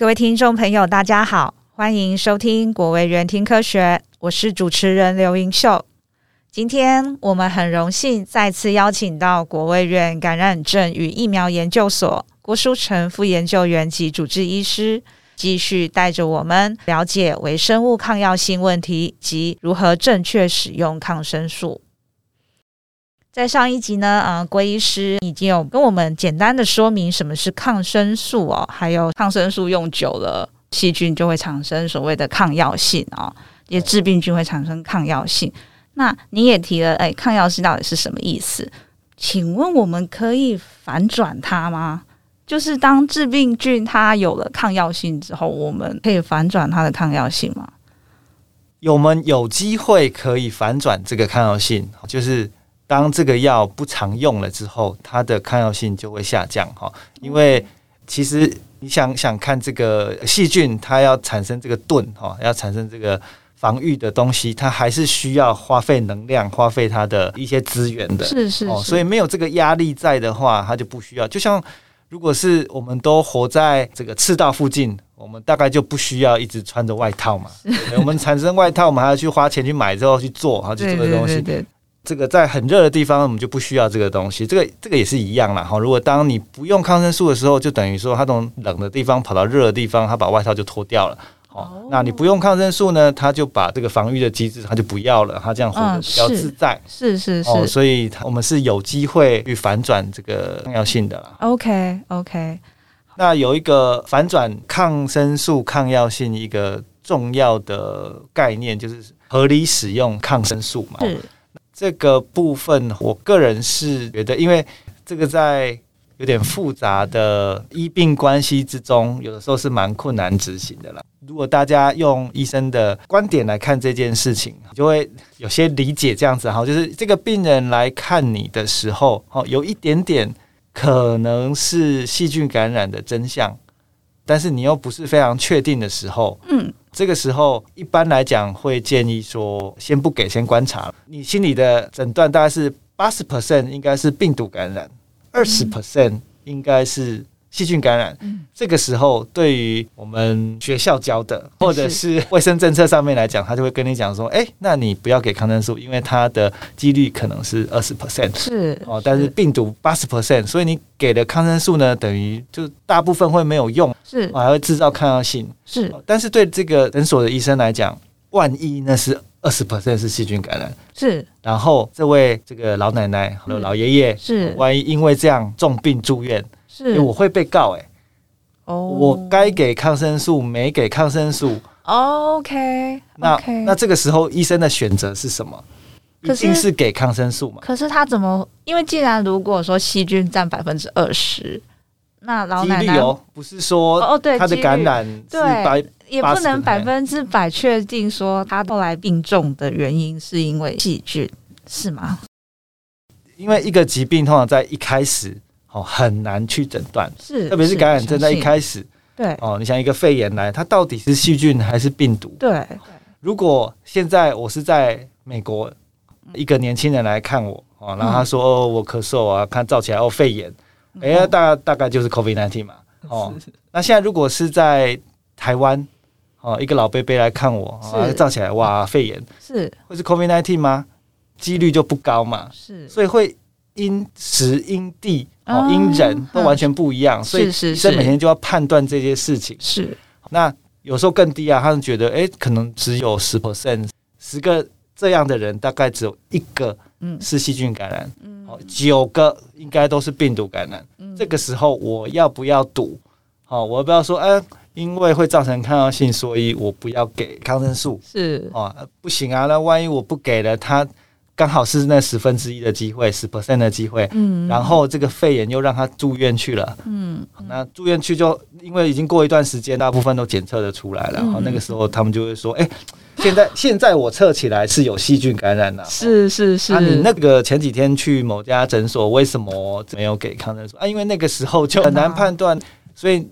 各位听众朋友，大家好，欢迎收听国卫院听科学，我是主持人刘盈秀。今天我们很荣幸再次邀请到国卫院感染症与疫苗研究所郭书成副研究员及主治医师，继续带着我们了解微生物抗药性问题及如何正确使用抗生素。在上一集呢，呃，郭医师已经有跟我们简单的说明什么是抗生素哦，还有抗生素用久了，细菌就会产生所谓的抗药性哦，也致病菌会产生抗药性。那你也提了，哎，抗药性到底是什么意思？请问我们可以反转它吗？就是当致病菌它有了抗药性之后，我们可以反转它的抗药性吗？我们有机会可以反转这个抗药性，就是。当这个药不常用了之后，它的抗药性就会下降哈。因为其实你想想看，这个细菌它要产生这个盾哈，要产生这个防御的东西，它还是需要花费能量、花费它的一些资源的。是是，哦。所以没有这个压力在的话，它就不需要。就像如果是我们都活在这个赤道附近，我们大概就不需要一直穿着外套嘛。我们产生外套，我们还要去花钱去买之后去做，然后去做的东西。对对对对。这个在很热的地方，我们就不需要这个东西。这个这个也是一样啦。哈。如果当你不用抗生素的时候，就等于说它从冷的地方跑到热的地方，它把外套就脱掉了。哦，那你不用抗生素呢，它就把这个防御的机制，它就不要了。它这样活得比较自在。是是是。哦，所以我们是有机会去反转这个抗药性的啦。OK OK。那有一个反转抗生素抗药性一个重要的概念，就是合理使用抗生素嘛。是。这个部分，我个人是觉得，因为这个在有点复杂的医病关系之中，有的时候是蛮困难执行的啦。如果大家用医生的观点来看这件事情，就会有些理解这样子哈，就是这个病人来看你的时候，哦，有一点点可能是细菌感染的真相，但是你又不是非常确定的时候，嗯。这个时候，一般来讲会建议说，先不给，先观察。你心里的诊断大概是八十 percent 应该是病毒感染，二十 percent 应该是细菌感染。嗯，这个时候，对于我们学校教的，或者是卫生政策上面来讲，他就会跟你讲说，哎，那你不要给抗生素，因为它的几率可能是二十 percent。是哦，但是病毒八十 percent，所以你给的抗生素呢，等于就大部分会没有用。是，还会制造抗药性。是，但是对这个诊所的医生来讲，万一那是二十 percent 是细菌感染，是，然后这位这个老奶奶和老爷爷是，万一因为这样重病住院，是，我会被告哎、欸。哦，我该给抗生素没给抗生素。OK，那那这个时候医生的选择是什么？一定是给抗生素嘛？可是他怎么？因为既然如果说细菌占百分之二十。那老奶奶不是说哦，对，他的感染对，也不能百分之百确定说他后来病重的原因是因为细菌，是吗？因为一个疾病通常在一开始哦很难去诊断，是特别是感染症在一开始，对。哦，你像一个肺炎来，它到底是细菌还是病毒？对，如果现在我是在美国，一个年轻人来看我哦，然后他说哦我咳嗽啊，看照起来哦肺炎。哎呀，大大概就是 COVID nineteen 嘛，哦，那现在如果是在台湾，哦，一个老伯伯来看我，啊，照起来哇，肺炎。是。会是 COVID nineteen 吗？几率就不高嘛，是，所以会因时因地哦因人都完全不一样，所以医生每天就要判断这些事情，是，那有时候更低啊，他们觉得哎，可能只有十 percent，十个这样的人，大概只有一个嗯是细菌感染，嗯。九个应该都是病毒感染，嗯、这个时候我要不要赌？哦，我要不要说，哎，因为会造成抗药性，所以我不要给抗生素。是哦，不行啊，那万一我不给了，他刚好是那十分之一的机会，十 percent 的机会，嗯，然后这个肺炎又让他住院去了，嗯，那住院去就因为已经过一段时间，大部分都检测的出来了，然后那个时候他们就会说，哎。现在 现在我测起来是有细菌感染的，是是是。啊，你那个前几天去某家诊所，为什么没有给抗生素啊？因为那个时候就很难判断，所以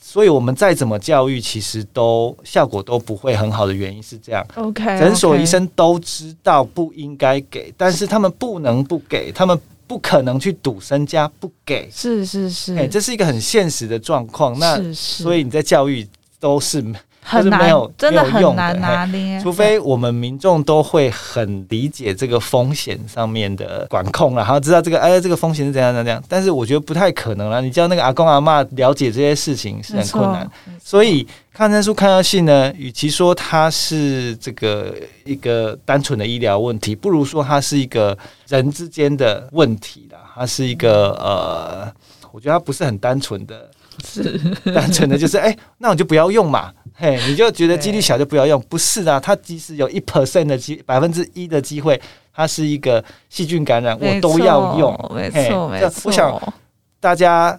所以我们再怎么教育，其实都效果都不会很好的原因是这样。OK，诊所医生都知道不应该给，但是他们不能不给，他们不可能去赌身家不给，是是是，哎，这是一个很现实的状况。那所以你在教育都是。很难，真的很难拿捏。除非我们民众都会很理解这个风险上面的管控，然后知道这个哎，这个风险是怎样怎样。但是我觉得不太可能了。你叫那个阿公阿嬷了解这些事情是很困难。所以抗生素抗药性呢，与其说它是这个一个单纯的医疗问题，不如说它是一个人之间的问题啦。它是一个呃，我觉得它不是很单纯的，是单纯的就是哎，那我就不要用嘛。嘿，你就觉得几率小就不要用，不是啊？它即使有一 percent 的机，百分之一的机会，它是一个细菌感染，我都要用。没错，没错。我想大家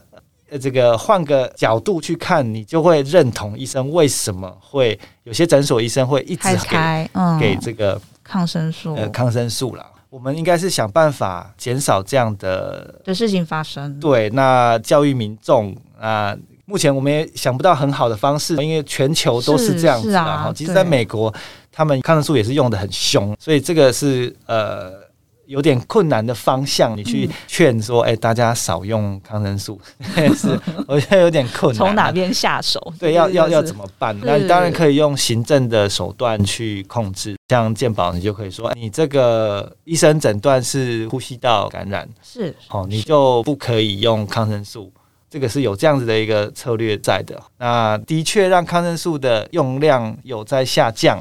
这个换个角度去看，你就会认同医生为什么会有些诊所医生会一直给、嗯、给这个抗生素，呃，抗生素了。我们应该是想办法减少这样的的事情发生。对，那教育民众啊。目前我们也想不到很好的方式，因为全球都是这样子的哈。其实，在美国，他们抗生素也是用的很凶，所以这个是呃有点困难的方向。你去劝说，哎，大家少用抗生素，是我觉得有点困难。从哪边下手？对，要要要怎么办？那你当然可以用行政的手段去控制，像健保，你就可以说，你这个医生诊断是呼吸道感染，是哦，你就不可以用抗生素。这个是有这样子的一个策略在的，那的确让抗生素的用量有在下降。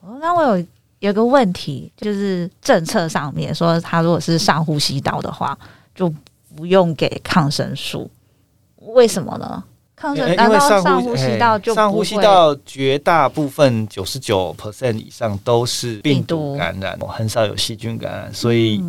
哦，那我有有个问题，就是政策上面说，他如果是上呼吸道的话，就不用给抗生素，为什么呢？抗生素难道上呼吸道就上呼吸道绝大部分九十九 percent 以上都是病毒感染，很少有细菌感染，所以。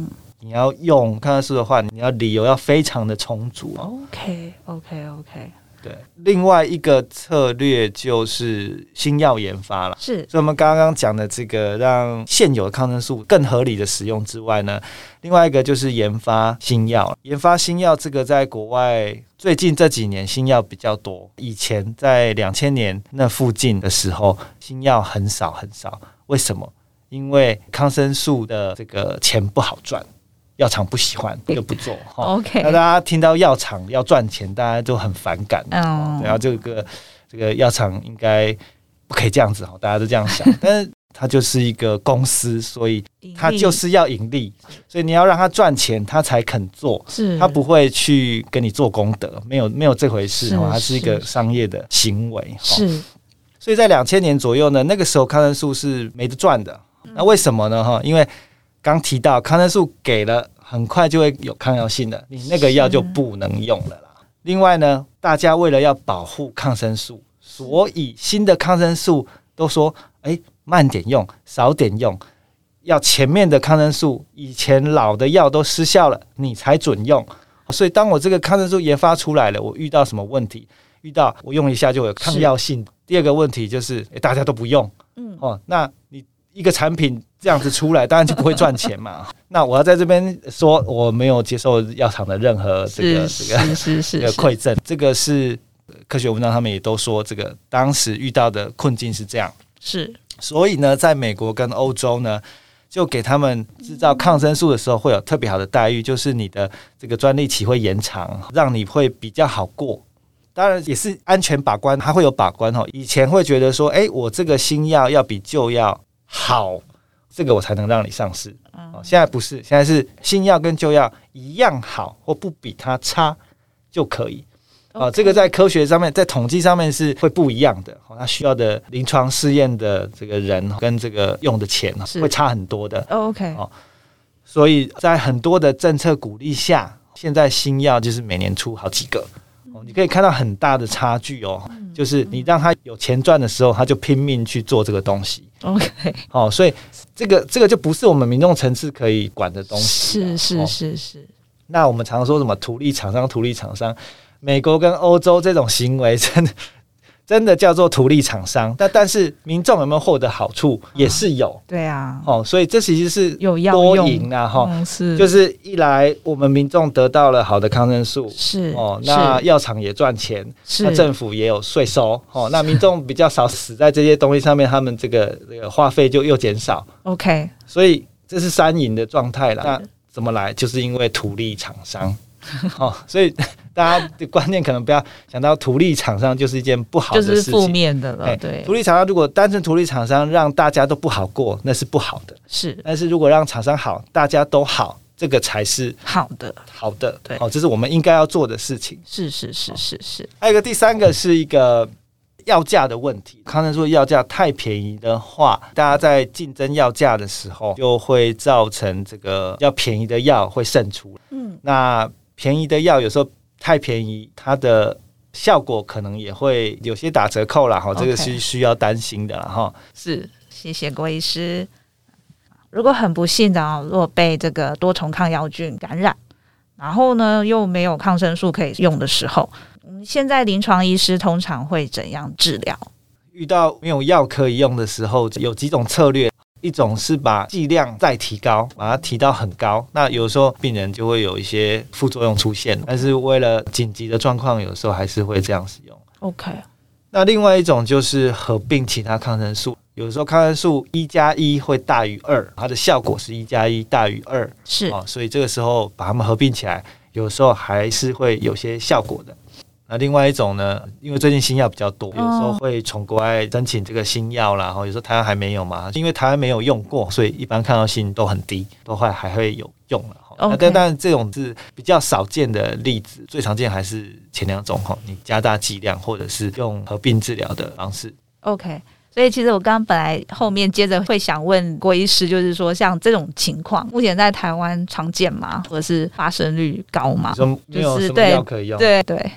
嗯你要用抗生素的话，你要理由要非常的充足。OK，OK，OK。对，另外一个策略就是新药研发了。是，所以我们刚刚讲的这个，让现有的抗生素更合理的使用之外呢，另外一个就是研发新药。研发新药这个在国外最近这几年新药比较多，以前在两千年那附近的时候，新药很少很少。为什么？因为抗生素的这个钱不好赚。药厂不喜欢就不做 哈。OK，那大家听到药厂要赚钱，大家都很反感。嗯，然后这个这个药厂应该不可以这样子哈，大家都这样想。但是它就是一个公司，所以它就是要盈利，所以你要让它赚钱，它才肯做。是，它不会去跟你做功德，没有没有这回事哈。它是一个商业的行为。是，所以在两千年左右呢，那个时候抗生素是没得赚的。那为什么呢？哈，因为刚提到抗生素给了，很快就会有抗药性的，你那个药就不能用了啦。另外呢，大家为了要保护抗生素，所以新的抗生素都说，哎，慢点用，少点用，要前面的抗生素，以前老的药都失效了，你才准用。所以当我这个抗生素研发出来了，我遇到什么问题？遇到我用一下就有抗药性。第二个问题就是，哎，大家都不用，嗯，哦，那你。一个产品这样子出来，当然就不会赚钱嘛。那我要在这边说，我没有接受药厂的任何这个这个是是这个馈赠。这个是科学文章，他们也都说，这个当时遇到的困境是这样。是，所以呢，在美国跟欧洲呢，就给他们制造抗生素的时候会有特别好的待遇，就是你的这个专利期会延长，让你会比较好过。当然也是安全把关，它会有把关哦。以前会觉得说，哎，我这个新药要比旧药。好，这个我才能让你上市。哦，现在不是，现在是新药跟旧药一样好，或不比它差就可以。哦，这个在科学上面，在统计上面是会不一样的。哦，它需要的临床试验的这个人跟这个用的钱会差很多的。OK，哦，所以在很多的政策鼓励下，现在新药就是每年出好几个。哦，你可以看到很大的差距哦。就是你让他有钱赚的时候，他就拼命去做这个东西。OK，好，所以这个这个就不是我们民众层次可以管的东西。是是是是。那我们常说什么图利厂商、图利厂商，美国跟欧洲这种行为真的。真的叫做图利厂商，但但是民众有没有获得好处也是有，啊对啊，哦，所以这其实是多赢啊，哈、嗯，是，就是一来我们民众得到了好的抗生素，是哦，那药厂也赚钱，是。那政府也有税收，哦，那民众比较少死在这些东西上面，他们这个这个花费就又减少，OK，所以这是三赢的状态了。那怎么来？就是因为图利厂商。哦，所以大家的观念可能不要想到图利厂商就是一件不好的事情，就是负面的了。对，图利厂商如果单纯图利厂商让大家都不好过，那是不好的。是，但是如果让厂商好，大家都好，这个才是好的，好的。对，哦，这是我们应该要做的事情。是是是是是。还有一个第三个是一个药价的问题，刚才说药价太便宜的话，大家在竞争药价的时候，就会造成这个要便宜的药会胜出。嗯，那。便宜的药有时候太便宜，它的效果可能也会有些打折扣了哈，这个是需要担心的了哈。是，谢谢郭医师。如果很不幸的啊，如果被这个多重抗药菌感染，然后呢又没有抗生素可以用的时候，嗯，现在临床医师通常会怎样治疗？遇到没有药可以用的时候，有几种策略。一种是把剂量再提高，把它提到很高，那有时候病人就会有一些副作用出现，但是为了紧急的状况，有时候还是会这样使用。OK，那另外一种就是合并其他抗生素，有时候抗生素一加一会大于二，它的效果是一加一大于二，是啊，所以这个时候把它们合并起来，有时候还是会有些效果的。那另外一种呢，因为最近新药比较多，有时候会从国外申请这个新药啦，然后有时候台湾还没有嘛，因为台湾没有用过，所以一般抗药性都很低，都会还会有用了。Okay. 但但这种是比较少见的例子，最常见还是前两种哈，你加大剂量或者是用合并治疗的方式。OK，所以其实我刚刚本来后面接着会想问郭医师，就是说像这种情况，目前在台湾常见吗？或者是发生率高吗？就是没有什么药可以用？对对。对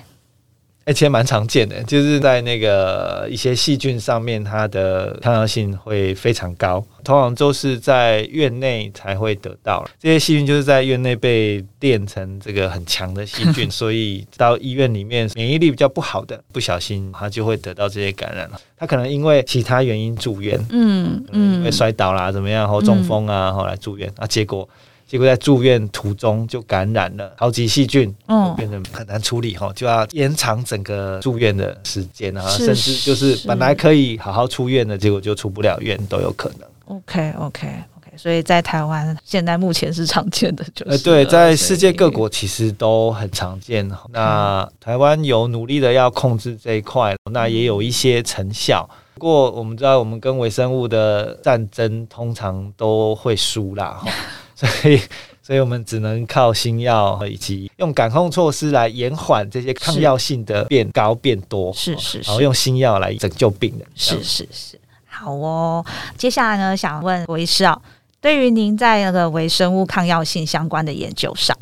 而且蛮常见的，就是在那个一些细菌上面，它的抗药性会非常高，通常都是在院内才会得到。这些细菌就是在院内被练成这个很强的细菌，所以到医院里面免疫力比较不好的，不小心他就会得到这些感染了。他可能因为其他原因住院，嗯嗯，因为摔倒啦，怎么样，或中风啊，后来住院啊，结果。结果在住院途中就感染了超级细菌，嗯，变得很难处理哈，就要延长整个住院的时间啊，甚至就是本来可以好好出院的，结果就出不了院都有可能。OK OK OK，所以在台湾现在目前是常见的，就是，呃，对，在世界各国其实都很常见。那台湾有努力的要控制这一块，那也有一些成效。不过我们知道，我们跟微生物的战争通常都会输啦。所以，所以我们只能靠新药以及用感控措施来延缓这些抗药性的变高变多，是是，是，然后用新药来拯救病人，是是是。好哦，接下来呢，想问韦医师啊，对于您在那个微生物抗药性相关的研究上，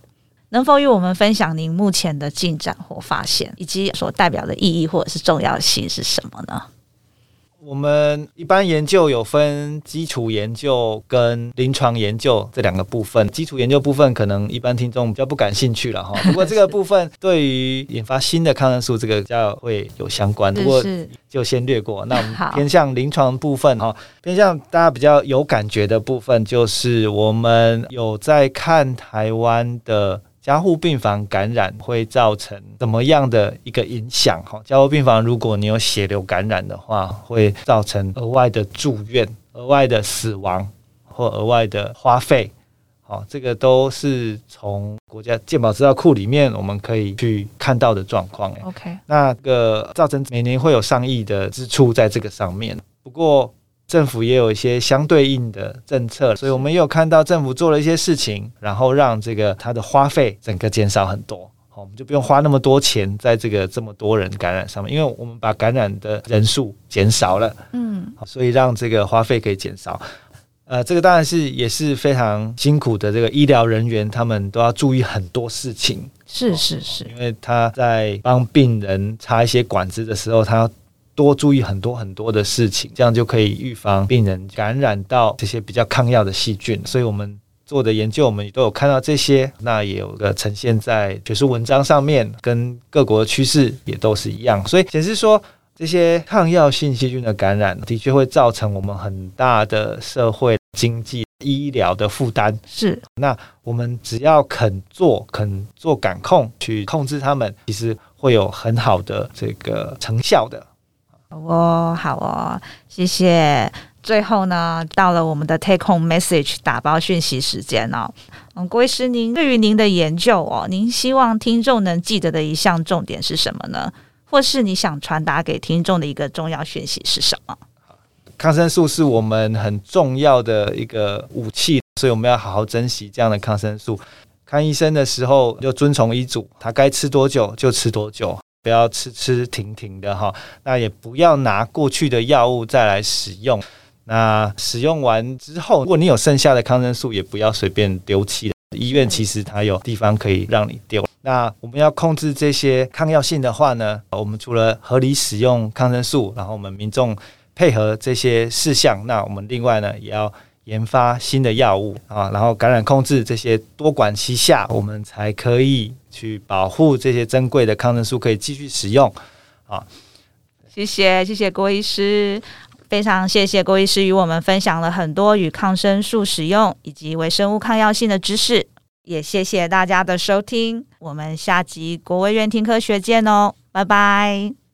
能否与我们分享您目前的进展或发现，以及所代表的意义或者是重要性是什么呢？我们一般研究有分基础研究跟临床研究这两个部分。基础研究部分可能一般听众比较不感兴趣了哈。不过这个部分对于研发新的抗生素这个比较会有相关。不过就先略过。那我们偏向临床部分哈，偏向大家比较有感觉的部分，就是我们有在看台湾的。加护病房感染会造成怎么样的一个影响？哈，加护病房如果你有血流感染的话，会造成额外的住院、额外的死亡或额外的花费。好，这个都是从国家健保资料库里面我们可以去看到的状况。OK，那个造成每年会有上亿的支出在这个上面。不过。政府也有一些相对应的政策，所以我们也有看到政府做了一些事情，然后让这个它的花费整个减少很多，好，我们就不用花那么多钱在这个这么多人感染上面，因为我们把感染的人数减少了，嗯，所以让这个花费可以减少。呃，这个当然是也是非常辛苦的，这个医疗人员他们都要注意很多事情，是是是，因为他在帮病人插一些管子的时候，他要。多注意很多很多的事情，这样就可以预防病人感染到这些比较抗药的细菌。所以我们做的研究，我们也都有看到这些，那也有个呈现在学术文章上面，跟各国的趋势也都是一样。所以显示说，这些抗药性细菌的感染的确会造成我们很大的社会、经济、医疗的负担。是，那我们只要肯做、肯做感控，去控制它们，其实会有很好的这个成效的。哦，好哦，谢谢最后呢，到了我们的 take home message 打包讯息时间哦。嗯，郭医师，您对于您的研究哦，您希望听众能记得的一项重点是什么呢？或是你想传达给听众的一个重要讯息是什么？抗生素是我们很重要的一个武器，所以我们要好好珍惜这样的抗生素。看医生的时候就遵从医嘱，他该吃多久就吃多久，不要吃吃停停的哈。那也不要拿过去的药物再来使用。那使用完之后，如果你有剩下的抗生素，也不要随便丢弃。医院其实它有地方可以让你丢。那我们要控制这些抗药性的话呢，我们除了合理使用抗生素，然后我们民众配合这些事项，那我们另外呢也要研发新的药物啊，然后感染控制这些多管齐下，我们才可以去保护这些珍贵的抗生素可以继续使用啊。谢谢，谢谢郭医师。非常谢谢郭医师与我们分享了很多与抗生素使用以及微生物抗药性的知识，也谢谢大家的收听，我们下集国卫院听科学见哦，拜拜。